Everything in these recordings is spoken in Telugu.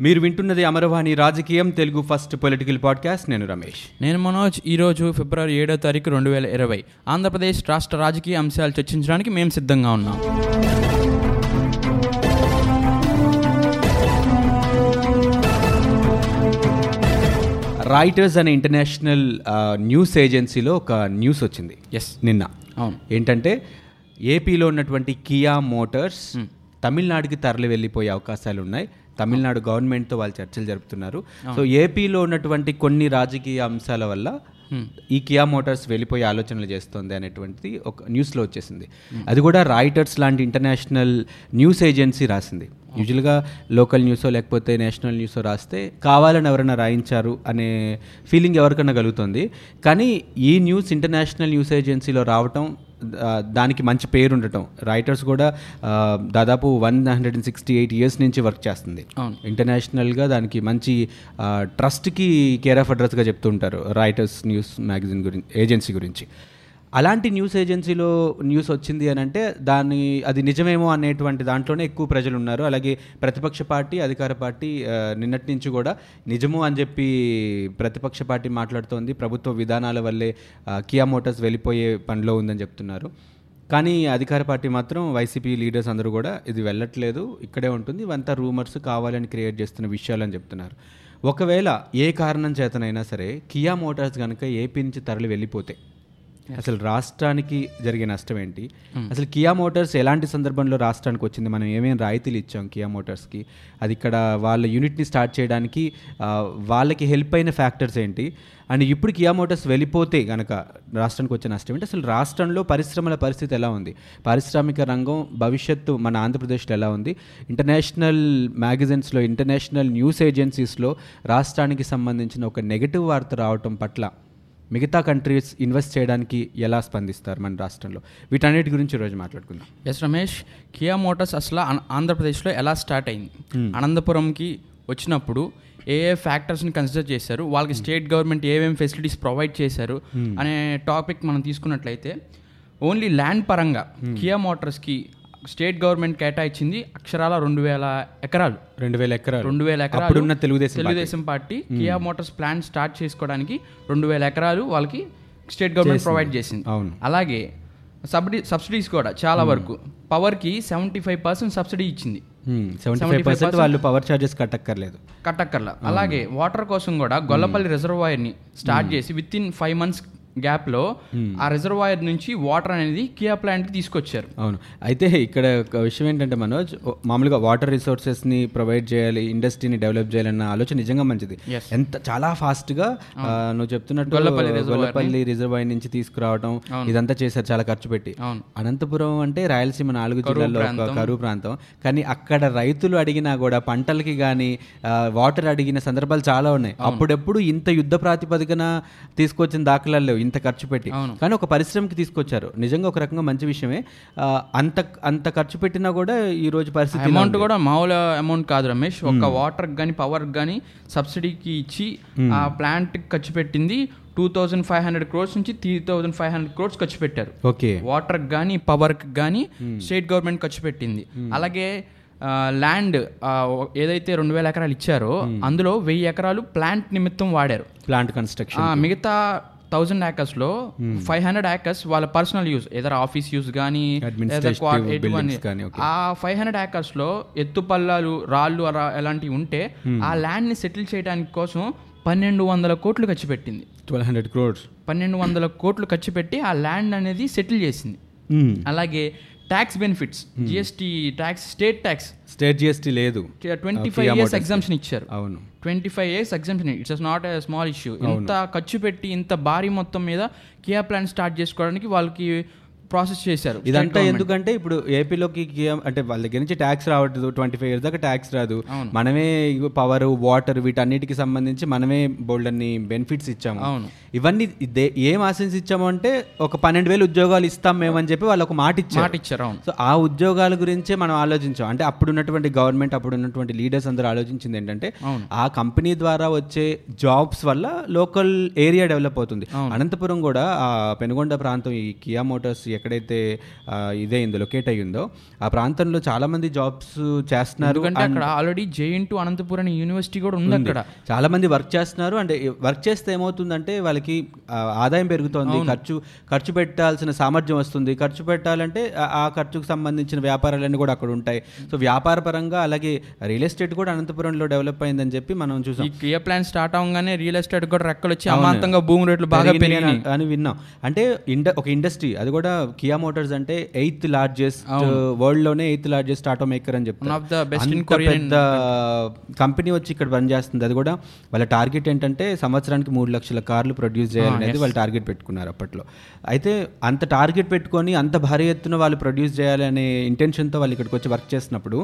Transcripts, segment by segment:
మీరు వింటున్నది అమరవాణి రాజకీయం తెలుగు ఫస్ట్ పొలిటికల్ పాడ్కాస్ట్. నేను రమేష్. నేను మనోజ్. ఈరోజు ఫిబ్రవరి ఏడో తారీఖు రెండు వేల ఇరవై. ఆంధ్రప్రదేశ్ రాష్ట్ర రాజకీయ అంశాలు చర్చించడానికి మేము సిద్ధంగా ఉన్నాం. రాయిటర్స్ అనే ఇంటర్నేషనల్ న్యూస్ ఏజెన్సీలో ఒక న్యూస్ వచ్చింది. ఎస్ నిన్న. అవును. ఏంటంటే ఏపీలో ఉన్నటువంటి కియా మోటార్స్ తమిళనాడుకి తరలి వెళ్ళిపోయే అవకాశాలు ఉన్నాయి తమిళనాడు గవర్నమెంట్తో వాళ్ళు చర్చలు జరుపుతున్నారు. సో ఏపీలో ఉన్నటువంటి కొన్ని రాజకీయ అంశాల వల్ల ఈ కియా మోటార్స్ వెళ్ళిపోయే ఆలోచనలు చేస్తుంది అనేటువంటిది ఒక న్యూస్లో వచ్చేసింది. అది కూడా రాయిటర్స్ లాంటి ఇంటర్నేషనల్ న్యూస్ ఏజెన్సీ రాసింది. యూజువల్గా లోకల్ న్యూసో లేకపోతే నేషనల్ న్యూసో రాస్తే కావాలని ఎవరైనా రాయించారు అనే ఫీలింగ్ ఎవరికైనా కలుగుతుంది. కానీ ఈ న్యూస్ ఇంటర్నేషనల్ న్యూస్ ఏజెన్సీలో రావటం దానికి మంచి పేరు ఉండటం. రైటర్స్ కూడా దాదాపు one hundred and sixty eight years నుంచి వర్క్ చేస్తుంది. ఇంటర్నేషనల్గా దానికి మంచి ట్రస్ట్కి కేర్ ఆఫ్ అడ్రస్గా చెప్తుంటారు రైటర్స్ న్యూస్ మ్యాగజైన్ గురించి ఏజెన్సీ గురించి. అలాంటి న్యూస్ ఏజెన్సీలో న్యూస్ వచ్చింది అని అంటే దాన్ని అది నిజమేమో అనేటువంటి దాంట్లోనే ఎక్కువ ప్రజలు ఉన్నారు. అలాగే ప్రతిపక్ష పార్టీ అధికార పార్టీ నిన్నటి నుంచి కూడా నిజము అని చెప్పి ప్రతిపక్ష పార్టీ మాట్లాడుతోంది. ప్రభుత్వ విధానాల వల్లే కియా మోటార్స్ వెళ్ళిపోయే పనిలో ఉందని చెప్తున్నారు. కానీ అధికార పార్టీ మాత్రం వైసీపీ లీడర్స్ అందరూ కూడా ఇది వెళ్ళట్లేదు ఇక్కడే ఉంటుంది ఇవంతా రూమర్స్ కావాలని క్రియేట్ చేస్తున్న విషయాలు అని చెప్తున్నారు. ఒకవేళ ఏ కారణం చేతనైనా సరే కియా మోటార్స్ కనుక ఏపీ నుంచి తరలి వెళ్ళిపోతే అసలు రాష్ట్రానికి జరిగే నష్టం ఏంటి? అసలు కియా మోటార్స్ ఎలాంటి సందర్భంలో రాష్ట్రానికి వచ్చింది? మనం ఏమేమి రాయితీలు ఇచ్చాం కియా మోటార్స్కి? అది ఇక్కడ వాళ్ళ యూనిట్ని స్టార్ట్ చేయడానికి వాళ్ళకి హెల్ప్ అయిన ఫ్యాక్టర్స్ ఏంటి? అండ్ ఇప్పుడు కియా మోటార్స్ వెళ్ళిపోతే గనక రాష్ట్రానికి వచ్చే నష్టం ఏంటి? అసలు రాష్ట్రంలో పరిశ్రమల పరిస్థితి ఎలా ఉంది? పారిశ్రామిక రంగం భవిష్యత్తు మన ఆంధ్రప్రదేశ్లో ఎలా ఉంది? ఇంటర్నేషనల్ మ్యాగజైన్స్లో ఇంటర్నేషనల్ న్యూస్ ఏజెన్సీస్లో రాష్ట్రానికి సంబంధించిన ఒక నెగటివ్ వార్త రావటం పట్ల మిగతా కంట్రీస్ ఇన్వెస్ట్ చేయడానికి ఎలా స్పందిస్తారు మన రాష్ట్రంలో? వీటన్నిటి గురించి ఈరోజు మాట్లాడుకుందాం. ఎస్ రమేష్ కియా మోటార్స్ అసలు ఆంధ్రప్రదేశ్లో ఎలా స్టార్ట్ అయింది? అనంతపురంకి వచ్చినప్పుడు ఏ ఏ ఫ్యాక్టర్స్ని కన్సిడర్ చేశారు? వాళ్ళకి స్టేట్ గవర్నమెంట్ ఏమేమి ఫెసిలిటీస్ ప్రొవైడ్ చేశారు? అనే టాపిక్ మనం తీసుకున్నట్లయితే ఓన్లీ ల్యాండ్ పరంగా కియా మోటార్స్కి స్టేట్ గవర్నమెంట్ కేటాయించింది అక్షరాల రెండు వేల ఎకరాలు. రెండు వేల ఎకరాలు. రెండు వేల ఎకరాలు. Telugu Desam party. Telugu Desam party Kia Motors plant start చేసుకోవడానికి రెండు వేల ఎకరాలు వాళ్ళకి స్టేట్ గవర్నమెంట్ ప్రొవైడ్ చేసింది. అవును. అలాగే సబ్సిడీ సబ్సిడీస్ కూడా చాలా వరకు. పవర్కి సెవెంటీ ఫైవ్ పర్సెంట్ సబ్సిడీ ఇచ్చింది. సెవెంటీ ఫైవ్ పర్సెంట్ వాళ్ళు పవర్ ఛార్జెస్ కట్టక్కర్లేదు. కట్టక్కర్లా. అలాగే వాటర్ కోసం కూడా గొల్లపల్లి రిజర్వాయర్ని స్టార్ట్ చేసి విత్ ఇన్ ఫైవ్ మంత్స్ గ్యాప్లో ఆ రిజర్వాయర్ నుంచి వాటర్ అనేది కియా ప్లాంట్కి తీసుకొచ్చారు. అవును. అయితే ఇక్కడ ఒక విషయం ఏంటంటే మనోజ్ మామూలుగా వాటర్ రిసోర్సెస్ని ప్రొవైడ్ చేయాలి ఇండస్ట్రీని డెవలప్ చేయాలన్న ఆలోచన నిజంగా మంచిది. ఎంత చాలా ఫాస్ట్గా నువ్వు చెప్తున్నట్టు గొల్లపల్లి రిజర్వాయర్ నుంచి తీసుకురావడం ఇదంతా చేశారు చాలా ఖర్చు పెట్టి. అనంతపురం అంటే రాయలసీమ నాలుగు జిల్లాల్లో ఒక కరువు ప్రాంతం. కానీ అక్కడ రైతులు అడిగినా కూడా పంటలకి కానీ వాటర్ అడిగిన సందర్భాలు చాలా ఉన్నాయి. అప్పుడెప్పుడు ఇంత యుద్ధ ప్రాతిపదికన తీసుకొచ్చిన దాఖలాలు లేవు. ఇంత ఖర్చు పెట్టి. కానీ ఒక పరిశ్రమకి తీసుకొచ్చారు. నిజంగా ఒక రకంగా మంచి విషయమే. అంత అంత ఖర్చు పెట్టినా కూడా ఈ రోజు పరిస్థితి అమౌంట్. కూడా మామూలు అమౌంట్ కాదు రమేష్. ఒక వాటర్ కానీ పవర్ కానీ సబ్సిడీకి ఇచ్చి ఆ ప్లాంట్ ఖర్చు పెట్టింది. Two thousand five hundred crores నుంచి three thousand five hundred crores ఖర్చు పెట్టారు. ఓకే. వాటర్ కానీ పవర్కి కానీ స్టేట్ గవర్నమెంట్ ఖర్చు పెట్టింది. అలాగే ల్యాండ్ ఏదైతే రెండు వేల ఎకరాలు ఇచ్చారో అందులో వెయ్యి ఎకరాలు ప్లాంట్ నిమిత్తం వాడారు. Plant construction. మిగతా థౌజండ్ యాకర్స్లో ఫైవ్ హండ్రెడ్ యాకర్స్ వాళ్ళ పర్సనల్ యూస్ ఏదైనా ఆఫీస్ యూస్ కానీ. ఆ ఫైవ్ హండ్రెడ్ యాకర్స్లో ఎత్తు పల్లాలు రాళ్ళు అలా- అలాంటివి ఉంటే ఆ ల్యాండ్ని సెటిల్ చేయడానికి కోసం పన్నెండు వందల కోట్లు ఖర్చు పెట్టింది. ట్వెల్వ్ హండ్రెడ్ క్రోడ్స్ పన్నెండు వందల కోట్లు ఖర్చు పెట్టి ఆ ల్యాండ్ అనేది సెటిల్ చేసింది. అలాగే tax benefits GST tax state tax state GST లేదు. ట్వంటీ ఫైవ్ ఇయర్స్ ఎగ్జామ్షన్ ఇచ్చారు. అవును. Twenty five years exemption it's not a small issue ఇంత ఖర్చు పెట్టి ఇంత భారీ మొత్తం మీద కియా ప్లాన్ స్టార్ట్ చేసుకోవడానికి వాళ్ళకి ప్రాసెస్ చేశారు ఇదంతా ఎందుకంటే ఇప్పుడు ఏపీలోకి కియా- అంటే వాళ్ళ దగ్గర నుంచి ట్యాక్స్ రావట్లేదు ట్వంటీ ఫైవ్ ఇయర్స్ దాకా ట్యాక్స్ రాదు. మనమే పవర్ వాటర్ వీటన్నిటికి సంబంధించి మనమే బోల్డ్ అన్ని బెనిఫిట్స్ ఇచ్చాము. అవును. ఇవన్నీ ఏం ఆశించి ఇచ్చాము అంటే ఒక పన్నెండు వేలు ఉద్యోగాలు ఇస్తాం మేమని చెప్పి వాళ్ళు ఒక మాట ఇచ్చారు. మాట ఇచ్చారు సో ఆ ఉద్యోగాల గురించే మనం ఆలోచించాం. అంటే అప్పుడు ఉన్నటువంటి గవర్నమెంట్ అప్పుడు ఉన్నటువంటి లీడర్స్ అందరూ ఆలోచించింది ఏంటంటే. ఆ కంపెనీ ద్వారా వచ్చే జాబ్స్ వల్ల లోకల్ ఏరియా డెవలప్ అవుతుంది. అనంతపురం కూడా ఆ పెనుగొండ ప్రాంతం ఈ కియా మోటార్స్ ఎక్కడైతే ఇదైందో లొకేట్ అయ్యిందో ఆ ప్రాంతంలో చాలామంది జాబ్స్ చేస్తున్నారు అక్కడ ఆల్రెడీ జేఎన్ టు అనంతపురం అనే యూనివర్సిటీ కూడా ఉంది అక్కడ. చాలా మంది వర్క్ చేస్తున్నారు. అంటే వర్క్ చేస్తే ఏమవుతుందంటే వాళ్ళకి ఆదాయం పెరుగుతోంది ఖర్చు ఖర్చు పెట్టాల్సిన సామర్థ్యం వస్తుంది. ఖర్చు పెట్టాలంటే ఆ- ఖర్చుకు సంబంధించిన వ్యాపారాలన్నీ కూడా అక్కడ ఉంటాయి. సో వ్యాపార పరంగా అలాగే రియల్ ఎస్టేట్ కూడా అనంతపురంలో డెవలప్ అయిందని చెప్పి మనం చూసాం. ఈ కియా ప్లాన్ స్టార్ట్ అవగానే రియల్ ఎస్టేట్ కూడా రెక్కలు వచ్చి అమాంతంగా భూమి రేట్లు బాగా పెరిగినాయి. అని విన్నాం. అంటే ఇండ ఒక ఇండస్ట్రీ అది కూడా కియా మోటార్స్ అంటే ఎయిత్ లార్జెస్ట్ వరల్డ్లోనే ఎయిత్ లార్జెస్ట్ ఆటో మేకర్ అని చెప్తారు. పెద్ద కంపెనీ వచ్చి ఇక్కడ పనిచేస్తుంది. అది కూడా వాళ్ళ టార్గెట్ ఏంటంటే సంవత్సరానికి మూడు లక్షల కార్లు ప్రొడ్యూస్ చేయాలనేది వాళ్ళు టార్గెట్ పెట్టుకున్నారు అప్పట్లో. అయితే అంత టార్గెట్ పెట్టుకొని అంత భారీ ఎత్తున వాళ్ళు ప్రొడ్యూస్ చేయాలి అనే ఇంటెన్షన్తో వాళ్ళు ఇక్కడికి వచ్చి వర్క్ చేసినప్పుడు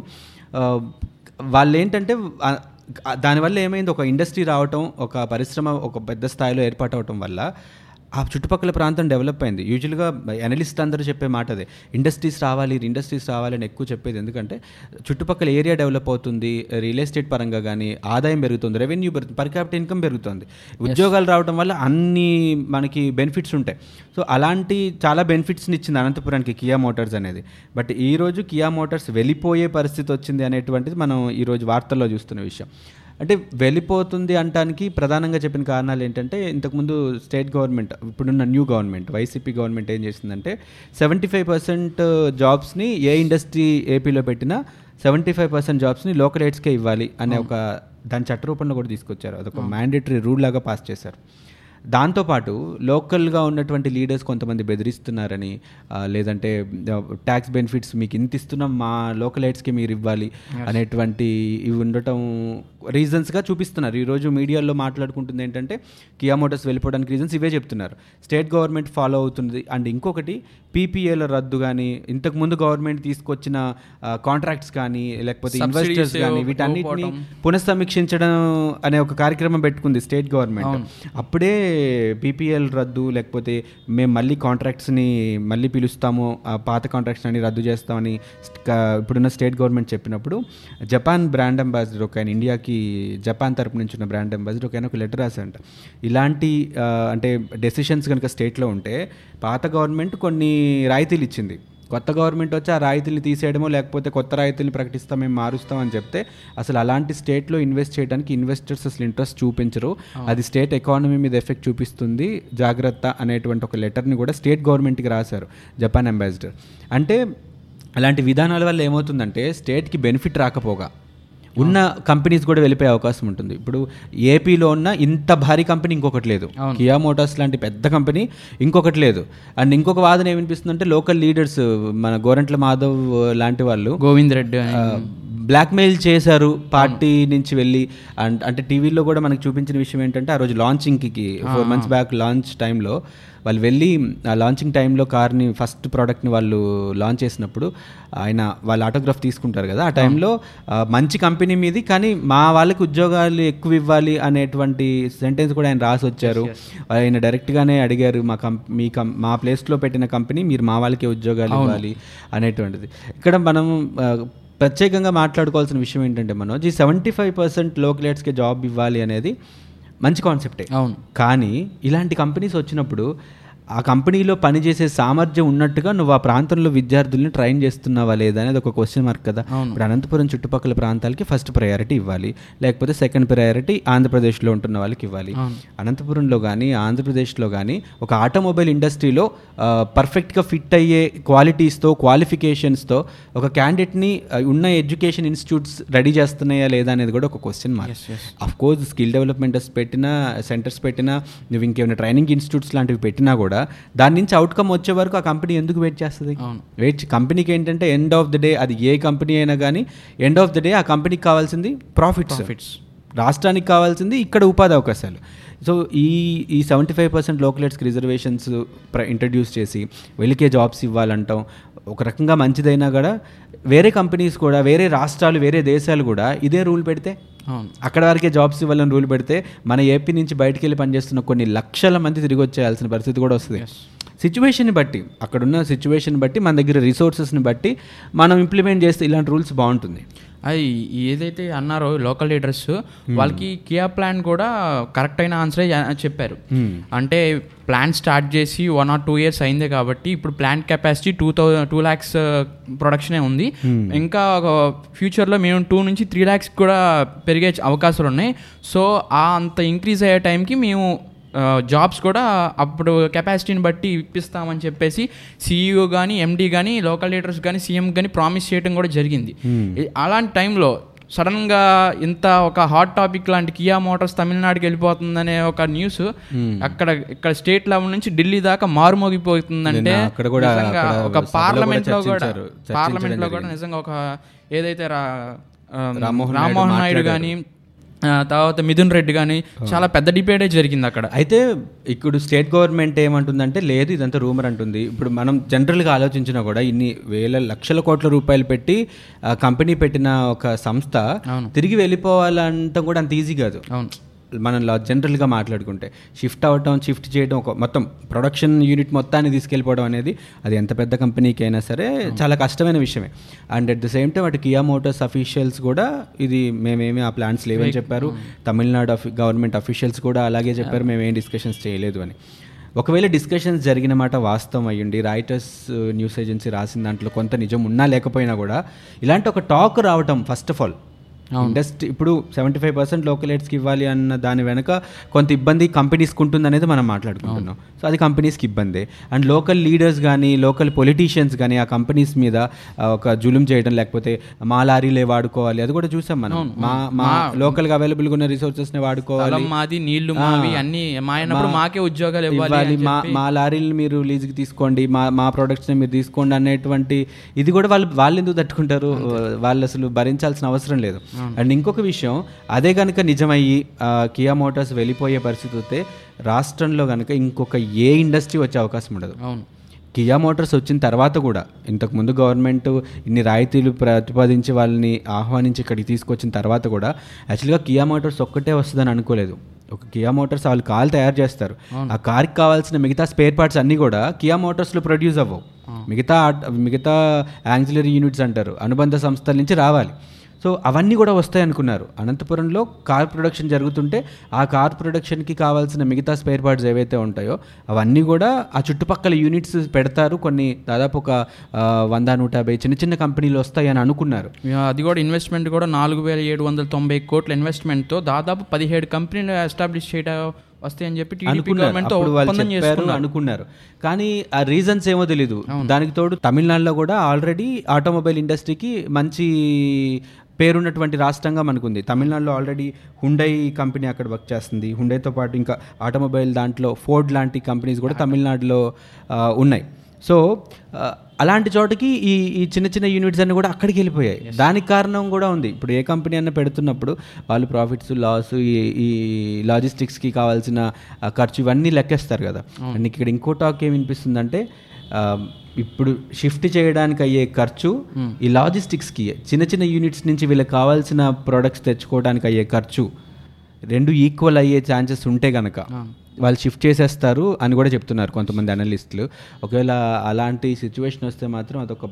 వాళ్ళు ఏంటంటే దానివల్ల ఏమైంది? ఒక ఇండస్ట్రీ రావటం ఒక పరిశ్రమ ఒక పెద్ద స్థాయిలో ఏర్పాటు అవటం వల్ల ఆ చుట్టుపక్కల ప్రాంతం డెవలప్ అయింది. యూజువల్గా అనలిస్ట్ అందరూ చెప్పే మాట అదే. ఇండస్ట్రీస్ రావాలి ఇండస్ట్రీస్ రావాలి అని ఎక్కువ చెప్పేది. ఎందుకంటే చుట్టుపక్కల ఏరియా డెవలప్ అవుతుంది రియల్ ఎస్టేట్ పరంగా కానీ ఆదాయం పెరుగుతుంది రెవెన్యూ పెరుగుతుంది పర్ క్యాపిటల్ ఇన్కమ్ పెరుగుతుంది. ఉద్యోగాలు రావడం వల్ల అన్ని మనకి బెనిఫిట్స్ ఉంటాయి. సో అలాంటి చాలా బెనిఫిట్స్ని ఇచ్చింది అనంతపురానికి కియా మోటార్స్ అనేది. బట్ ఈ రోజు కియా మోటార్స్ వెళ్ళిపోయే పరిస్థితి వచ్చింది అనేటువంటిది మనం ఈరోజు వార్తల్లో చూస్తున్న విషయం. అంటే వెళ్ళిపోతుంది అంటానికి ప్రధానంగా చెప్పిన కారణాలు ఏంటంటే ఇంతకుముందు స్టేట్ గవర్నమెంట్ ఇప్పుడున్న న్యూ గవర్నమెంట్ వైసీపీ గవర్నమెంట్ ఏం చేసిందంటే సెవెంటీ ఫైవ్ పర్సెంట్ జాబ్స్ని ఏ ఇండస్ట్రీ ఏపీలో పెట్టినా సెవెంటీ ఫైవ్ పర్సెంట్ జాబ్స్ని లోకల్ ఎయిడ్స్కే ఇవ్వాలి అనే ఒక దాని చట్టరూపంలో కూడా తీసుకొచ్చారు. అదొక మ్యాండేటరీ రూల్ లాగా పాస్ చేశారు. దాంతోపాటు లోకల్గా ఉన్నటువంటి లీడర్స్ కొంతమంది బెదిరిస్తున్నారని లేదంటే ట్యాక్స్ బెనిఫిట్స్ మీకు ఇంత ఇస్తున్నాం మా లోకల్ ఎయిడ్స్కి మీరు ఇవ్వాలి అనేటువంటి ఇవి ఉండటం రీజన్స్గా చూపిస్తున్నారు. ఈరోజు మీడియాలో మాట్లాడుకుంటుంది ఏంటంటే కియా మోటార్స్ వెళ్ళిపోవడానికి రీజన్స్ ఇవే చెప్తున్నారు. స్టేట్ గవర్నమెంట్ ఫాలో అవుతుంది. అండ్ ఇంకొకటి పీపీఏల రద్దు కానీ ఇంతకుముందు గవర్నమెంట్ తీసుకొచ్చిన కాంట్రాక్ట్స్ కానీ లేకపోతే ఇన్వెస్టర్స్ కానీ వీటన్నిటిని. పునఃసమీక్షించడం అనే ఒక కార్యక్రమం పెట్టుకుంది స్టేట్ గవర్నమెంట్. అప్పుడే బీపీఎల్ రద్దు లేకపోతే మేము మళ్ళీ కాంట్రాక్ట్స్ని మళ్ళీ పిలుస్తాము ఆ పాత కాంట్రాక్ట్స్ అన్ని రద్దు చేస్తామని ఇప్పుడున్న స్టేట్ గవర్నమెంట్ చెప్పినప్పుడు జపాన్ బ్రాండ్ అంబాసిడర్ ఒక ఆయన ఇండియాకి జపాన్ తరపు నుంచి ఉన్న బ్రాండ్ అంబాసిడర్ ఒక ఆయన ఒక లెటర్ రాశారంట. ఇలాంటి అంటే డెసిషన్స్ కనుక స్టేట్లో ఉంటే పాత గవర్నమెంట్ కొన్ని రాయితీలు ఇచ్చింది. కొత్త గవర్నమెంట్ వచ్చి ఆ రాయితీలు తీసేయడమో లేకపోతే కొత్త రాయితీలు ప్రకటిస్తాం మేము మారుస్తాం అని చెప్తే అసలు అలాంటి స్టేట్లో ఇన్వెస్ట్ చేయడానికి ఇన్వెస్టర్స్ అసలు ఇంట్రెస్ట్ చూపించరు. అది స్టేట్ ఎకానమీ మీద ఎఫెక్ట్ చూపిస్తుంది. జాగ్రత్త అనేటువంటి ఒక లెటర్ని కూడా స్టేట్ గవర్నమెంట్కి రాశారు జపాన్ అంబాసిడర్ అంటే అలాంటి విధానాల వల్ల ఏమవుతుందంటే స్టేట్కి బెనిఫిట్ రాకపోగా ఉన్న కంపెనీస్ కూడా వెళ్ళిపోయే అవకాశం ఉంటుంది. ఇప్పుడు ఏపీలో ఉన్న ఇంత భారీ కంపెనీ ఇంకొకటి లేదు. కియా మోటార్స్ లాంటి పెద్ద కంపెనీ ఇంకొకటి లేదు. అండ్ ఇంకొక వాదన ఏమనిపిస్తుందంటే లోకల్ లీడర్స్ మన గోరంట్ల మాధవ్ లాంటి వాళ్ళు గోవింద్ రెడ్డి బ్లాక్మెయిల్ చేశారు పార్టీ నుంచి వెళ్ళి. అండ్ అంటే టీవీలో కూడా మనకు చూపించిన విషయం ఏంటంటే ఆ రోజు లాంచింగ్కి ఫోర్ మంత్స్ బ్యాక్ లాంచ్ టైంలో వాళ్ళు వెళ్ళి ఆ లాంచింగ్ టైంలో కార్ని ఫస్ట్ ప్రోడక్ట్ని వాళ్ళు లాంచ్ చేసినప్పుడు ఆయన వాళ్ళ ఆటోగ్రాఫ్ తీసుకుంటారు కదా ఆ టైంలో మంచి కంపెనీ మీది కానీ మా వాళ్ళకి ఉద్యోగాలు ఎక్కువ ఇవ్వాలి అనేటువంటి సెంటెన్స్ కూడా ఆయన రాసి వచ్చారు. ఆయన డైరెక్ట్గానే అడిగారు మా కం మీ కం మా ప్లేస్లో పెట్టిన కంపెనీ మీరు మా వాళ్ళకే ఉద్యోగాలు ఇవ్వాలి అనేటువంటిది. ఇక్కడ మనం ప్రత్యేకంగా మాట్లాడుకోవాల్సిన విషయం ఏంటంటే మనోజ్ ఈ సెవెంటీ ఫైవ్ పర్సెంట్ లోకలేట్స్కి జాబ్ ఇవ్వాలి అనేది మంచి కాన్సెప్టే అవును. కానీ ఇలాంటి కంపెనీస్ వచ్చినప్పుడు ఆ కంపెనీలో పనిచేసే సామర్థ్యం ఉన్నట్టుగా నువ్వు ఆ ప్రాంతంలో విద్యార్థుల్ని ట్రైన్ చేస్తున్నావా లేదా అనేది ఒక క్వశ్చన్ మార్క్ కదా. ఇప్పుడు అనంతపురం చుట్టుపక్కల ప్రాంతాలకి ఫస్ట్ ప్రయారిటీ ఇవ్వాలి. లేకపోతే సెకండ్ ప్రయారిటీ ఆంధ్రప్రదేశ్లో ఉంటున్న వాళ్ళకి ఇవ్వాలి. అనంతపురంలో కానీ ఆంధ్రప్రదేశ్లో కానీ ఒక ఆటోమొబైల్ ఇండస్ట్రీలో పర్ఫెక్ట్గా ఫిట్ అయ్యే క్వాలిటీస్తో క్వాలిఫికేషన్స్తో ఒక క్యాండిడేట్ని ఉన్న ఎడ్యుకేషన్ ఇన్స్టిట్యూట్స్ రెడీ చేస్తున్నాయా లేదా అనేది కూడా ఒక question mark of course skill డెవలప్మెంటర్స్ పెట్టినా సెంటర్స్ పెట్టినా నువ్వు ఇంకేమైనా ట్రైనింగ్ ఇన్స్టిట్యూట్స్ లాంటివి పెట్టినా కూడా దాని నుంచి అవుట్కమ్ వచ్చే వరకు ఆ కంపెనీ ఎందుకు వెయిట్ చేస్తుంది. వెయిట్ కంపెనీకి ఏంటంటే ఎండ్ ఆఫ్ ద డే అది ఏ కంపెనీ అయినా కానీ ఎండ్ ఆఫ్ ద డే ఆ కంపెనీకి కావాల్సింది ప్రాఫిట్స్ Profits. రాష్ట్రానికి కావాల్సింది ఇక్కడ ఉపాధి అవకాశాలు సో ఈ ఈ సెవెంటీ ఫైవ్ పర్సెంట్ లోకలేట్స్కి రిజర్వేషన్స్ ఇంట్రడ్యూస్ చేసి వెలికే జాబ్స్ ఇవ్వాలంటాం ఒక రకంగా మంచిదైనా కూడా వేరే కంపెనీస్ కూడా వేరే రాష్ట్రాలు వేరే దేశాలు కూడా ఇదే రూల్ పెడితే అక్కడ వరకే జాబ్స్ ఇవ్వాలని రూల్ పెడితే మన ఏపీ నుంచి బయటికి వెళ్ళి పనిచేస్తున్న కొన్ని లక్షల మంది తిరిగి వచ్చేయాల్సిన పరిస్థితి కూడా వస్తుంది. సిచ్యువేషన్ని బట్టి అక్కడున్న సిచ్యువేషన్ బట్టి మన దగ్గర రిసోర్సెస్ని బట్టి మనం ఇంప్లిమెంట్ చేస్తే ఇలాంటి రూల్స్ బాగుంటుంది. అది ఏదైతే అన్నారో లోకల్ లీడర్స్ వాళ్ళకి కియా ప్లాన్ కూడా కరెక్ట్ అయిన ఆన్సరే చెప్పారు. అంటే ప్లాన్ స్టార్ట్ చేసి వన్ ఆర్ టూ ఇయర్స్ అయిందే కాబట్టి ఇప్పుడు plant capacity two thousand two lakhs ప్రొడక్షనే ఉంది. ఇంకా ఫ్యూచర్లో మేము టూ నుంచి త్రీ ల్యాక్స్ కూడా పెరిగే అవకాశాలు ఉన్నాయి. సో ఆ అంత ఇంక్రీజ్ అయ్యే టైంకి మేము జాబ్స్ కూడా అప్పుడు కెపాసిటీని బట్టి ఇప్పిస్తామని చెప్పేసి సీఈఓ కానీ ఎండీ కానీ లోకల్ లీడర్స్ కానీ సీఎం కానీ ప్రామిస్ చేయడం కూడా జరిగింది ఈ- అలాంటి టైంలో సడన్గా ఇంత ఒక హాట్ టాపిక్ లాంటి కియా మోటార్స్ తమిళనాడుకి వెళ్ళిపోతుందనే ఒక న్యూస్ అక్కడ ఇక్కడ స్టేట్ లెవెల్ నుంచి ఢిల్లీ దాకా మారుమోగిపోతుందంటే అక్కడ కూడా ఒక పార్లమెంట్లో కూడా పార్లమెంట్లో కూడా. నిజంగా ఒక ఏదైతే రా ఆ, రామ్మోహన్ నాయుడు. కానీ తర్వాత మిథున్ రెడ్డి కానీ చాలా పెద్ద డిబేటే జరిగింది అక్కడ. అయితే ఇప్పుడు స్టేట్ గవర్నమెంట్ ఏమంటుందంటే లేదు ఇదంతా రూమర్ అంటుంది. ఇప్పుడు మనం జనరల్గా ఆలోచించినా కూడా ఇన్ని వేల లక్షల కోట్ల రూపాయలు పెట్టి కంపెనీ పెట్టిన ఒక సంస్థ తిరిగి వెళ్ళిపోవాలంటే కూడా అంత ఈజీ కాదు. అవును. మనం జనరల్గా మాట్లాడుకుంటే షిఫ్ట్ అవ్వటం షిఫ్ట్ చేయడం ఒక మొత్తం ప్రొడక్షన్ యూనిట్ మొత్తాన్ని తీసుకెళ్ళిపోవడం అనేది అది ఎంత పెద్ద కంపెనీకి అయినా సరే చాలా కష్టమైన విషయమే. And at the same time అటు కియా మోటార్స్ అఫీషియల్స్ కూడా ఇది మేమేమి ఆ ప్లాన్స్ లేవని చెప్పారు. తమిళనాడు గవర్నమెంట్ అఫీషియల్స్ కూడా అలాగే చెప్పారు మేము ఏం డిస్కషన్స్ చేయలేదు అని. ఒకవేళ డిస్కషన్స్ జరిగిన మాట వాస్తవం అయ్యుండి రాయిటర్స్ న్యూస్ ఏజెన్సీ రాసిన దాంట్లో కొంత నిజం ఉన్నా లేకపోయినా కూడా ఇలాంటి ఒక టాక్ రావటం ఫస్ట్ ఆఫ్ ఆల్ ఇండస్ట్రీ ఇప్పుడు సెవెంటీ ఫైవ్ పర్సెంట్ లోకలైట్స్కి ఇవ్వాలి అన్న దాని వెనక కొంత ఇబ్బంది కంపెనీస్కి ఉంటుంది అనేది మనం మాట్లాడుకుంటున్నాం. సో అది కంపెనీస్కి ఇబ్బంది. అండ్ లోకల్ లీడర్స్ కానీ లోకల్ పొలిటీషియన్స్ కానీ ఆ కంపెనీస్ మీద ఒక జులుం చేయడం లేకపోతే మా లారీలే వాడుకోవాలి అది కూడా చూసాం మనం. మా మా లోకల్గా అవైలబుల్గా ఉన్న రిసోర్సెస్ని వాడుకోవాలి. మాది నీళ్ళు మావి అన్ని మా అయినప్పుడు మాకే ఉద్యోగాలు ఇవ్వాలి మా మా లారీలు మీరు లీజుకి తీసుకోండి మా మా ప్రొడక్ట్స్ని మీరు తీసుకోండి అనేటువంటి ఇది కూడా వాళ్ళు వాళ్ళు ఎందుకు తట్టుకుంటారు? వాళ్ళు అసలు భరించాల్సిన అవసరం లేదు. అండ్ ఇంకొక విషయం అదే కనుక నిజమయ్యి కియా మోటార్స్ వెళ్ళిపోయే పరిస్థితి వస్తే రాష్ట్రంలో కనుక ఇంకొక ఏ ఇండస్ట్రీ వచ్చే అవకాశం ఉండదు. అవును. కియా మోటార్స్ వచ్చిన తర్వాత కూడా ఇంతకుముందు గవర్నమెంట్ ఇన్ని రాయితీలు ప్రతిపాదించి వాళ్ళని ఆహ్వానించి ఇక్కడికి తీసుకొచ్చిన తర్వాత కూడా యాక్చువల్గా కియా మోటార్స్ ఒక్కటే వస్తుందని అనుకోలేదు. ఒక కియా మోటార్స్ వాళ్ళు కార్ తయారు చేస్తారు. ఆ కార్కి కావాల్సిన మిగతా స్పేర్ పార్ట్స్ అన్నీ కూడా కియా మోటార్స్లో ప్రొడ్యూస్ అవ్వవు. మిగతా మిగతా యాంగ్జిలరీ యూనిట్స్ అంటారు. అనుబంధ సంస్థల నుంచి రావాలి. సో అవన్నీ కూడా వస్తాయి అనుకున్నారు. అనంతపురంలో కార్ ప్రొడక్షన్ జరుగుతుంటే ఆ కార్ ప్రొడక్షన్కి కావాల్సిన మిగతా స్పేర్ పార్ట్స్ ఏవైతే ఉంటాయో అవన్నీ కూడా ఆ చుట్టుపక్కల యూనిట్స్ పెడతారు. కొన్ని దాదాపు ఒక వంద నూట యాభై చిన్న చిన్న కంపెనీలు వస్తాయి అని అనుకున్నారు. అది కూడా ఇన్వెస్ట్మెంట్ కూడా నాలుగు వేల ఏడు వందల తొంభై కోట్ల ఇన్వెస్ట్మెంట్తో దాదాపు పదిహేడు కంపెనీలు ఎస్టాబ్లిష్ చేయడం వస్తాయని చెప్పి అనుకున్నారు. అనుకున్నారు. కానీ ఆ రీజన్స్ ఏమో తెలియదు దానికి తోడు తమిళనాడులో కూడా ఆల్రెడీ ఆటోమొబైల్ ఇండస్ట్రీకి మంచి పేరున్నటువంటి రాష్ట్రంగా మనకుంది. తమిళనాడులో ఆల్రెడీ హుండై కంపెనీ అక్కడ వర్క్ చేస్తుంది. హుండైతో పాటు ఇంకా ఆటోమొబైల్ దాంట్లో ఫోర్డ్ లాంటి కంపెనీస్ కూడా తమిళనాడులో ఉన్నాయి. సో అలాంటి చోటకి ఈ ఈ చిన్న చిన్న యూనిట్స్ అన్ని కూడా అక్కడికి వెళ్ళిపోయాయి. దానికి కారణం కూడా ఉంది. ఇప్పుడు ఏ కంపెనీ అన్న పెడుతున్నప్పుడు వాళ్ళు ప్రాఫిట్స్ లాస్ ఈ ఈ లాజిస్టిక్స్కి కావాల్సిన ఖర్చు ఇవన్నీ లెక్కేస్తారు కదా. అండ్ ఇక్కడ ఇంకో టాక్ ఏమి వినిపిస్తుందంటే ఇప్పుడు షిఫ్ట్ చేయడానికి అయ్యే ఖర్చు ఈ లాజిస్టిక్స్కి చిన్న చిన్న యూనిట్స్ నుంచి వీళ్ళకి కావాల్సిన ప్రోడక్ట్స్ తెచ్చుకోవడానికి అయ్యే ఖర్చు. రెండు ఈక్వల్ అయ్యే ఛాన్సెస్ ఉంటే గనక వాళ్ళు షిఫ్ట్ చేసేస్తారు అని కూడా చెప్తున్నారు కొంతమంది అనలిస్టులు ఒకవేళ అలాంటి సిచ్యువేషన్ వస్తే మాత్రం అదొక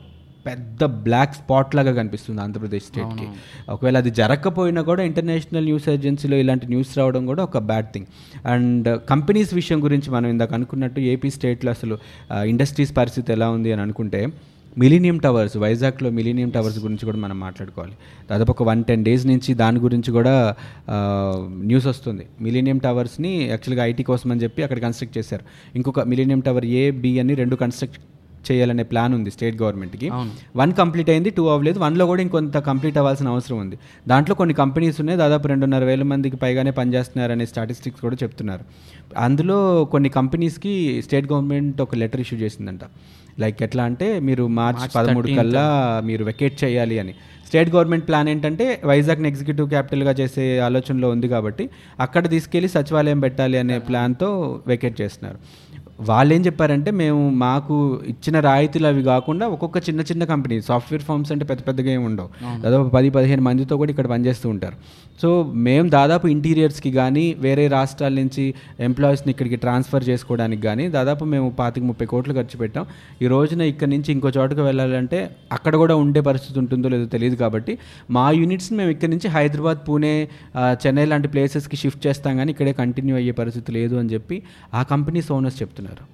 పెద్ద బ్లాక్ స్పాట్ లాగా కనిపిస్తుంది ఆంధ్రప్రదేశ్ స్టేట్కి ఒకవేళ అది జరగకపోయినా కూడా ఇంటర్నేషనల్ న్యూస్ ఏజెన్సీలో ఇలాంటి న్యూస్ రావడం కూడా ఒక బ్యాడ్ థింగ్ అండ్ కంపెనీస్ విషయం గురించి మనం ఇందాక అనుకున్నట్టు ఏపీ స్టేట్లో అసలు ఇండస్ట్రీస్ పరిస్థితి ఎలా ఉంది అని అనుకుంటే మిలీనియం టవర్స్ వైజాగ్లో మిలీనియం టవర్స్ గురించి కూడా మనం మాట్లాడుకోవాలి. దాదాపు ఒక వన్ టెన్ డేస్ నుంచి దాని గురించి కూడా న్యూస్ వస్తుంది. మిలీనియం టవర్స్ని యాక్చువల్గా ఐటీ కోసం అని చెప్పి అక్కడ కన్స్ట్రక్ట్ చేశారు. ఇంకొక మిలీనియం టవర్ ఏ బి అని రెండు కన్స్ట్రక్ట్ చేయాలనే ప్లాన్ ఉంది స్టేట్ గవర్నమెంట్కి. వన్ కంప్లీట్ అయింది టూ అవ్వలేదు. వన్లో కూడా ఇంకొంత కంప్లీట్ అవ్వాల్సిన అవసరం ఉంది. దాంట్లో కొన్ని కంపెనీస్ ఉన్నాయి దాదాపు రెండున్నర వేల మందికి పైగానే పనిచేస్తున్నారనే స్టాటిస్టిక్స్ కూడా చెప్తున్నారు. అందులో కొన్ని కంపెనీస్కి స్టేట్ గవర్నమెంట్ ఒక లెటర్ ఇష్యూ చేసిందంట. లైక్ ఎట్లా అంటే మీరు మార్చ్ పదమూడు కల్లా మీరు వెకేట్ చేయాలి అని. స్టేట్ గవర్నమెంట్ ప్లాన్ ఏంటంటే వైజాగ్ని ఎగ్జిక్యూటివ్ క్యాపిటల్గా చేసే ఆలోచనలో ఉంది కాబట్టి అక్కడ తీసుకెళ్ళి సచివాలయం పెట్టాలి అనే ప్లాన్తో వెకేట్ చేస్తున్నారు. వాళ్ళు ఏం చెప్పారంటే మేము మాకు ఇచ్చిన రాయితీలు అవి కాకుండా ఒక్కొక్క చిన్న చిన్న కంపెనీ సాఫ్ట్వేర్ ఫార్మ్స్ అంటే పెద్ద పెద్దగా ఏమి ఉండవు. దాదాపు పది పదిహేను మందితో కూడా ఇక్కడ పనిచేస్తూ ఉంటారు. సో మేము దాదాపు ఇంటీరియర్స్కి కానీ వేరే రాష్ట్రాల నుంచి ఎంప్లాయీస్ని ఇక్కడికి ట్రాన్స్ఫర్ చేసుకోవడానికి కానీ దాదాపు మేము పాతిక ముప్పై కోట్లు ఖర్చు పెట్టాం. ఈ రోజున ఇక్కడ నుంచి ఇంకో చోటుకు వెళ్ళాలంటే అక్కడ కూడా ఉండే పరిస్థితి ఉంటుందో లేదో తెలియదు కాబట్టి మా యూనిట్స్ని మేము ఇక్కడ నుంచి హైదరాబాద్ పూణే చెన్నై లాంటి ప్లేసెస్కి షిఫ్ట్ చేస్తాం కానీ ఇక్కడే కంటిన్యూ అయ్యే పరిస్థితి లేదు అని చెప్పి ఆ కంపెనీస్ ఓనర్స్ చెప్తున్నారు.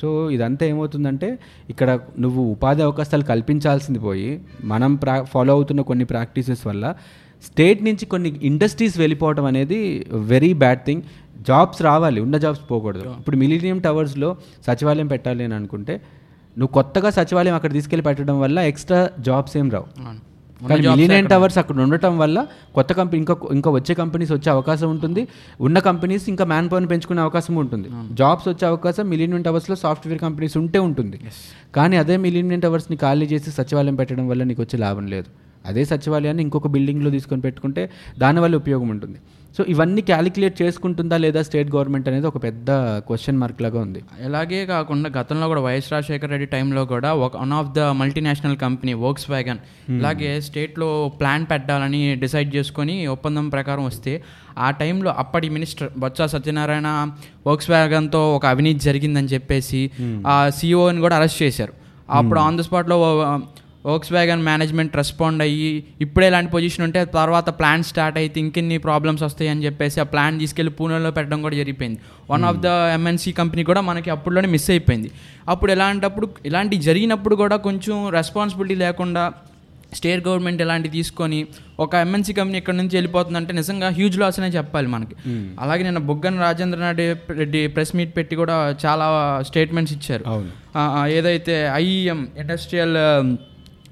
సో ఇదంతా ఏమవుతుందంటే ఇక్కడ నువ్వు ఉపాధి అవకాశాలు కల్పించాల్సింది పోయి మనం ప్రా ఫాలో అవుతున్న కొన్ని ప్రాక్టీసెస్ వల్ల స్టేట్ నుంచి కొన్ని ఇండస్ట్రీస్ వెళ్ళిపోవడం అనేది వెరీ బ్యాడ్ థింగ్ జాబ్స్ రావాలి ఉన్న జాబ్స్ పోకూడదు. ఇప్పుడు మిలీనియం టవర్స్లో సచివాలయం పెట్టాలి అని అనుకుంటే నువ్వు కొత్తగా సచివాలయం అక్కడ తీసుకెళ్ళి పెట్టడం వల్ల ఎక్స్ట్రా జాబ్స్ ఏం రావు. కానీ మిలీనియం టవర్స్ అక్కడ ఉండటం వల్ల కొత్త కంపెనీ ఇంకా ఇంకా వచ్చే కంపెనీస్ వచ్చే అవకాశం ఉంటుంది. ఉన్న కంపెనీస్ ఇంకా మ్యాన్ పవర్ని పెంచుకునే అవకాశం ఉంటుంది. జాబ్స్ వచ్చే అవకాశం మిలీనియం టవర్స్లో సాఫ్ట్వేర్ కంపెనీస్ ఉంటే ఉంటుంది. కానీ అదే మిలీనియం టవర్స్ని ఖాళీ చేసి సచివాలయం పెట్టడం వల్ల నీకు వచ్చే లాభం లేదు. అదే సచివాలయాన్ని ఇంకొక బిల్డింగ్లో తీసుకొని పెట్టుకుంటే దానివల్ల ఉపయోగం ఉంటుంది. సో ఇవన్నీ క్యాలిక్యులేట్ చేసుకుంటుందా లేదా స్టేట్ గవర్నమెంట్ అనేది ఒక పెద్ద క్వశ్చన్ మార్క్ లాగా ఉంది. ఇలాగే కాకుండా గతంలో కూడా వైఎస్ రాజశేఖర రెడ్డి టైంలో కూడా ఒక one of the multinational company Volkswagen ఇలాగే స్టేట్లో ప్లాన్ పెట్టాలని డిసైడ్ చేసుకొని ఒప్పందం ప్రకారం వస్తే ఆ టైంలో అప్పటి మినిస్టర్ బొత్స సత్యనారాయణ వర్క్స్ వ్యాగన్తో ఒక అవినీతి జరిగిందని చెప్పేసి ఆ సీఈఓని కూడా అరెస్ట్ చేశారు. అప్పుడు ఆన్ ద స్పాట్లో వర్క్స్ వ్యాగన్ మేనేజ్మెంట్ రెస్పాండ్ అయ్యి ఇప్పుడే ఇలాంటి పొజిషన్ ఉంటే తర్వాత ప్లాన్ స్టార్ట్ అయితే ఇంకెన్ని ప్రాబ్లమ్స్ వస్తాయి అని చెప్పేసి ఆ ప్లాన్ తీసుకెళ్ళి పూణేలో పెట్టడం కూడా జరిగిపోయింది. One of the MNC company కూడా మనకి అప్పుడులోనే మిస్ అయిపోయింది. అప్పుడు ఎలాంటప్పుడు ఇలాంటి జరిగినప్పుడు కూడా కొంచెం రెస్పాన్సిబిలిటీ లేకుండా స్టేట్ గవర్నమెంట్ ఇలాంటివి తీసుకొని ఒక ఎంఎన్సీ కంపెనీ ఇక్కడ నుంచి వెళ్ళిపోతుందంటే నిజంగా హ్యూజ్ లాస్ అనే చెప్పాలి మనకి. అలాగే నిన్న బొగ్గన రాజేంద్రనాథ్ రెడ్డి ప్రెస్ మీట్ పెట్టి కూడా చాలా స్టేట్మెంట్స్ ఇచ్చారు. ఏదైతే ఐఈఎం ఇండస్ట్రియల్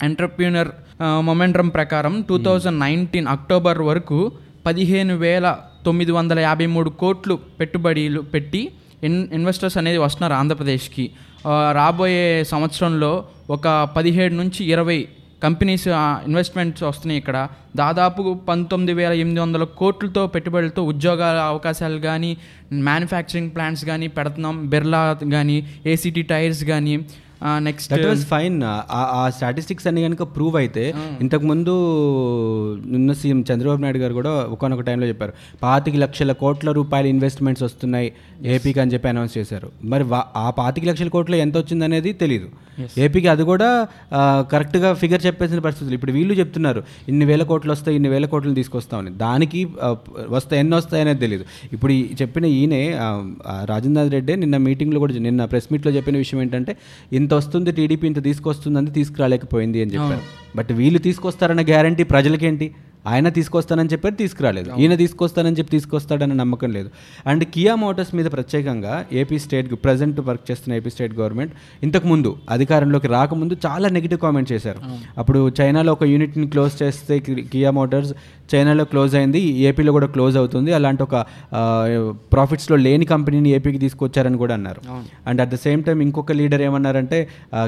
ఎంటర్ప్రీనర్ మొమెంటం ప్రకారం టూ థౌజండ్ నైన్టీన్ అక్టోబర్ వరకు పదిహేను వేల తొమ్మిది వందల యాభై మూడు కోట్లు పెట్టుబడులు పెట్టి ఇన్ ఇన్వెస్టర్స్ అనేది వస్తున్నారు ఆంధ్రప్రదేశ్కి. రాబోయే సంవత్సరంలో ఒక పదిహేడు నుంచి ఇరవై కంపెనీస్ ఇన్వెస్ట్మెంట్స్ వస్తున్నాయి ఇక్కడ. దాదాపు పంతొమ్మిది వేల ఎనిమిది వందల కోట్లతో పెట్టుబడులతో ఉద్యోగాల అవకాశాలు కానీ మ్యానుఫ్యాక్చరింగ్ ప్లాంట్స్ కానీ పెడుతున్నాం. బిర్లా కానీ ఏసీటీ టైర్స్ కానీ నెక్స్ట్ దట్ వాజ్ ఫైన్ ఆ స్టాటిస్టిక్స్ అన్ని కనుక ప్రూవ్ అయితే ఇంతకుముందు నిన్న సీఎం చంద్రబాబు నాయుడు గారు కూడా ఒకనొక టైంలో చెప్పారు. పాతిక లక్షల కోట్ల రూపాయల ఇన్వెస్ట్మెంట్స్ వస్తున్నాయి ఏపీకి అని చెప్పి అనౌన్స్ చేశారు. మరి ఆ పాతిక లక్షల కోట్లు ఎంత వచ్చింది అనేది తెలియదు ఏపీకి అది కూడా కరెక్ట్గా ఫిగర్ చెప్పేసిన పరిస్థితులు. ఇప్పుడు వీళ్ళు చెప్తున్నారు ఇన్ని వేల కోట్లు వస్తాయి ఇన్ని వేల కోట్లు తీసుకొస్తామని దానికి వస్తాయి ఎన్ని వస్తాయి అనేది తెలియదు ఇప్పుడు ఈ చెప్పిన ఈయనే రాజేంద్ర రెడ్డి నిన్న మీటింగ్లో కూడా నిన్న ప్రెస్ మీట్లో చెప్పిన విషయం ఏంటంటే ఇంత వస్తుంది టీడీపీ ఇంత తీసుకొస్తుందని తీసుకురాలేకపోయింది అని చెప్పారు. బట్ వీళ్ళు తీసుకొస్తారన్న గ్యారంటీ ప్రజలకేంటి? ఆయన తీసుకొస్తానని చెప్పారు తీసుకురాలేదు. ఈయన తీసుకొస్తానని చెప్పి తీసుకొస్తాడన్న నమ్మకం లేదు. అండ్ కియా మోటార్స్ మీద ప్రత్యేకంగా ఏపీ స్టేట్ ప్రజెంట్ వర్క్ చేస్తున్న ఏపీ స్టేట్ గవర్నమెంట్ ఇంతకు ముందు అధికారంలోకి రాకముందు చాలా నెగిటివ్ కామెంట్ చేశారు. అప్పుడు చైనాలో ఒక యూనిట్ని క్లోజ్ చేస్తే కియా మోటార్స్ చైనాలో క్లోజ్ అయింది ఏపీలో కూడా క్లోజ్ అవుతుంది. అలాంటి ఒక ప్రాఫిట్స్లో లేని కంపెనీని ఏపీకి తీసుకొచ్చారని కూడా అన్నారు. And at the same time ఇంకొక లీడర్ ఏమన్నారంటే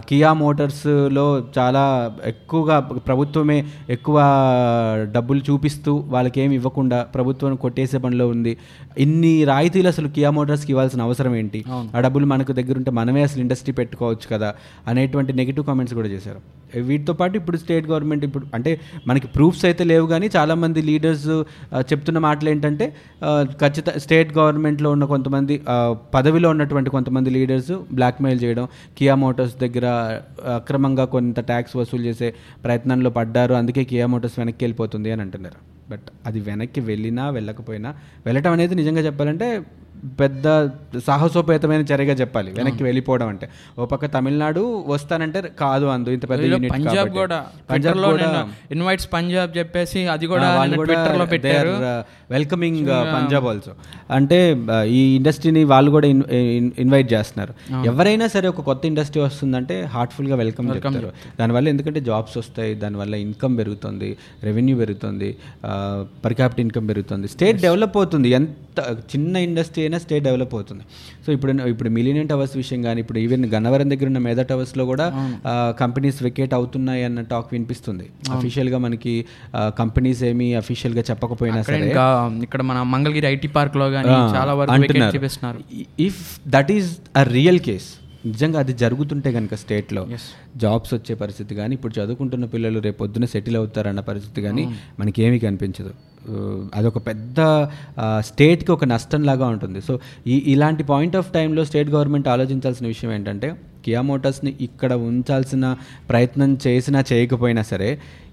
కియా మోటార్స్లో చాలా ఎక్కువగా ప్రభుత్వమే ఎక్కువ డబ్బులు చూపిస్తూ వాళ్ళకి ఏమి ఇవ్వకుండా ప్రభుత్వం కొట్టేసే పనిలో ఉంది. ఇన్ని రాయితీలు అసలు కియా మోటార్స్కి ఇవ్వాల్సిన అవసరం ఏంటి? ఆ డబ్బులు మనకు దగ్గర ఉంటే మనమే అసలు ఇండస్ట్రీ పెట్టుకోవచ్చు కదా అనేటువంటి నెగిటివ్ కామెంట్స్ కూడా చేశారు. వీటితో పాటు ఇప్పుడు స్టేట్ గవర్నమెంట్ ఇప్పుడు అంటే మనకి ప్రూఫ్స్ అయితే లేవు కానీ చాలామంది లీడర్స్ చెప్తున్న మాటలు ఏంటంటే ఖచ్చితంగా ఖచ్చిత స్టేట్ గవర్నమెంట్లో ఉన్న కొంతమంది పదవిలో ఉన్నటువంటి కొంతమంది లీడర్స్ బ్లాక్మెయిల్ చేయడం కియా మోటార్స్ దగ్గర అక్రమంగా కొంత ట్యాక్స్ వసూలు చేసే ప్రయత్నంలో పడ్డారు అందుకే కియా మోటార్స్ వెనక్కి వెళ్ళిపోతుంది అని అంటున్నారు. బట్ అది వెనక్కి వెళ్ళినా వెళ్ళకపోయినా వెళ్ళటం అనేది నిజంగా చెప్పాలంటే పెద్ద సాహసోపేతమైన చర్యగా చెప్పాలి. వెనక్కి వెళ్ళిపోవడం అంటే. ఓ పక్క తమిళనాడు వస్తానంటే కాదు అందు ఇంత పెద్ద పంజాబ్. కూడా పంజాబ్ ఇన్వైట్స్ పంజాబ్ చెప్పేసి అది కూడా ట్విట్టర్లో పెట్టారు. వెల్కమింగ్ పంజాబ్ ఆల్సో అంటే ఆ, ఈ ఇండస్ట్రీని వాళ్ళు కూడా ఇన్వైట్ చేస్తున్నారు. ఎవరైనా సరే ఒక కొత్త ఇండస్ట్రీ వస్తుందంటే హార్ట్ఫుల్గా వెల్కమ్ చెప్తారు. దానివల్ల ఎందుకంటే జాబ్స్ వస్తాయి దానివల్ల ఇన్కమ్ పెరుగుతుంది రెవెన్యూ పెరుగుతుంది పర్ క్యాపిటల్ ఇన్కమ్ పెరుగుతుంది. స్టేట్ డెవలప్ అవుతుంది. ఎంత చిన్న ఇండస్ట్రీ అయినా స్టేట్ డెవలప్ అవుతుంది. సో ఇప్పుడు ఇప్పుడు మిలీనియం టవర్స్ విషయం కానీ ఇప్పుడు ఈవెన్ గన్నవరం దగ్గర ఉన్న మేధా టవర్స్లో కూడా కంపెనీస్ వెకేట్ అవుతున్నాయి అన్న టాక్ వినిపిస్తుంది. అఫీషియల్గా మనకి కంపెనీస్ ఏమి అఫీషియల్గా చెప్పకపోయినా సరే ఇంకా ఇక్కడ మన మంగళగిరి ఐటీ పార్క్లో కానీ చాలా వరకు అంటున్నారు. If that is a real case నిజంగా అది జరుగుతుంటే కనుక స్టేట్లో జాబ్స్ వచ్చే పరిస్థితి కానీ ఇప్పుడు చదువుకుంటున్న పిల్లలు రేపు పొద్దున సెటిల్ అవుతారన్న పరిస్థితి కానీ మనకి ఏమీ కనిపించదు. అదొక పెద్ద స్టేట్కి ఒక నష్టం లాగా ఉంటుంది. సో ఈ ఇలాంటి పాయింట్ ఆఫ్ టైంలో స్టేట్ గవర్నమెంట్ ఆలోచించాల్సిన విషయం ఏంటంటే కియా మోటార్స్ని ఇక్కడ ఉంచాల్సిన ప్రయత్నం చేసినా చేయకపోయినా సరే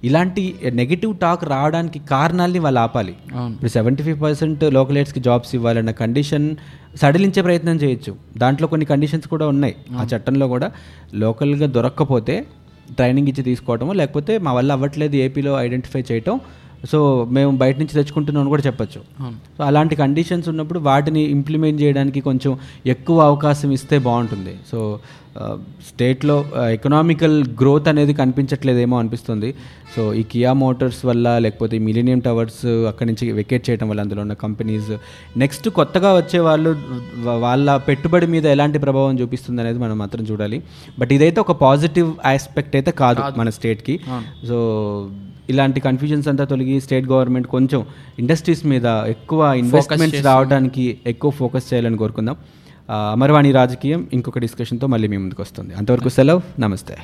ఇలాంటి నెగిటివ్ టాక్ రావడానికి కారణాలని వాళ్ళు ఆపాలి. ఇప్పుడు సెవెంటీ ఫైవ్ పర్సెంట్ లోకలైట్స్కి జాబ్స్ ఇవ్వాలన్న కండిషన్ సడలించే ప్రయత్నం చేయొచ్చు. దాంట్లో కొన్ని కండిషన్స్ కూడా ఉన్నాయి. ఆ చట్టంలో కూడా లోకల్గా దొరక్కపోతే ట్రైనింగ్ ఇచ్చి తీసుకోవటము లేకపోతే మా వల్ల అవ్వట్లేదు ఏపీలో ఐడెంటిఫై చేయటం సో మేము బయట నుంచి తెచ్చుకుంటున్నాం కూడా చెప్పొచ్చు. సో అలాంటి కండిషన్స్ ఉన్నప్పుడు వాటిని ఇంప్లిమెంట్ చేయడానికి కొంచెం ఎక్కువ అవకాశం ఇస్తే బాగుంటుంది. సో స్టేట్లో ఎకనామికల్ గ్రోత్ అనేది కనిపించట్లేదేమో అనిపిస్తుంది. సో ఈ కియా మోటార్స్ వల్ల లేకపోతే మిలీనియం టవర్స్ అక్కడి నుంచి వెకేట్ చేయడం వల్ల అందులో ఉన్న కంపెనీస్ నెక్స్ట్ కొత్తగా వచ్చే వాళ్ళు వాళ్ళ పెట్టుబడి మీద ఎలాంటి ప్రభావం చూపిస్తుంది అనేది మనం మాత్రం చూడాలి. బట్ ఇదైతే ఒక పాజిటివ్ ఆస్పెక్ట్ అయితే కాదు మన స్టేట్కి. సో ఇలాంటి కన్ఫ్యూజన్స్ అంతా తొలగి స్టేట్ గవర్నమెంట్ కొంచెం ఇండస్ట్రీస్ మీద ఎక్కువ ఇన్వెస్ట్మెంట్స్ రావడానికి ఎక్కువ ఫోకస్ చేయాలని కోరుకుందాం. అమర్వాణి రాజకీయం ఇంకొక డిస్కషన్తో మళ్ళీ మీ ముందుకు వస్తుంది. అంతవరకు సెలవు. నమస్తే.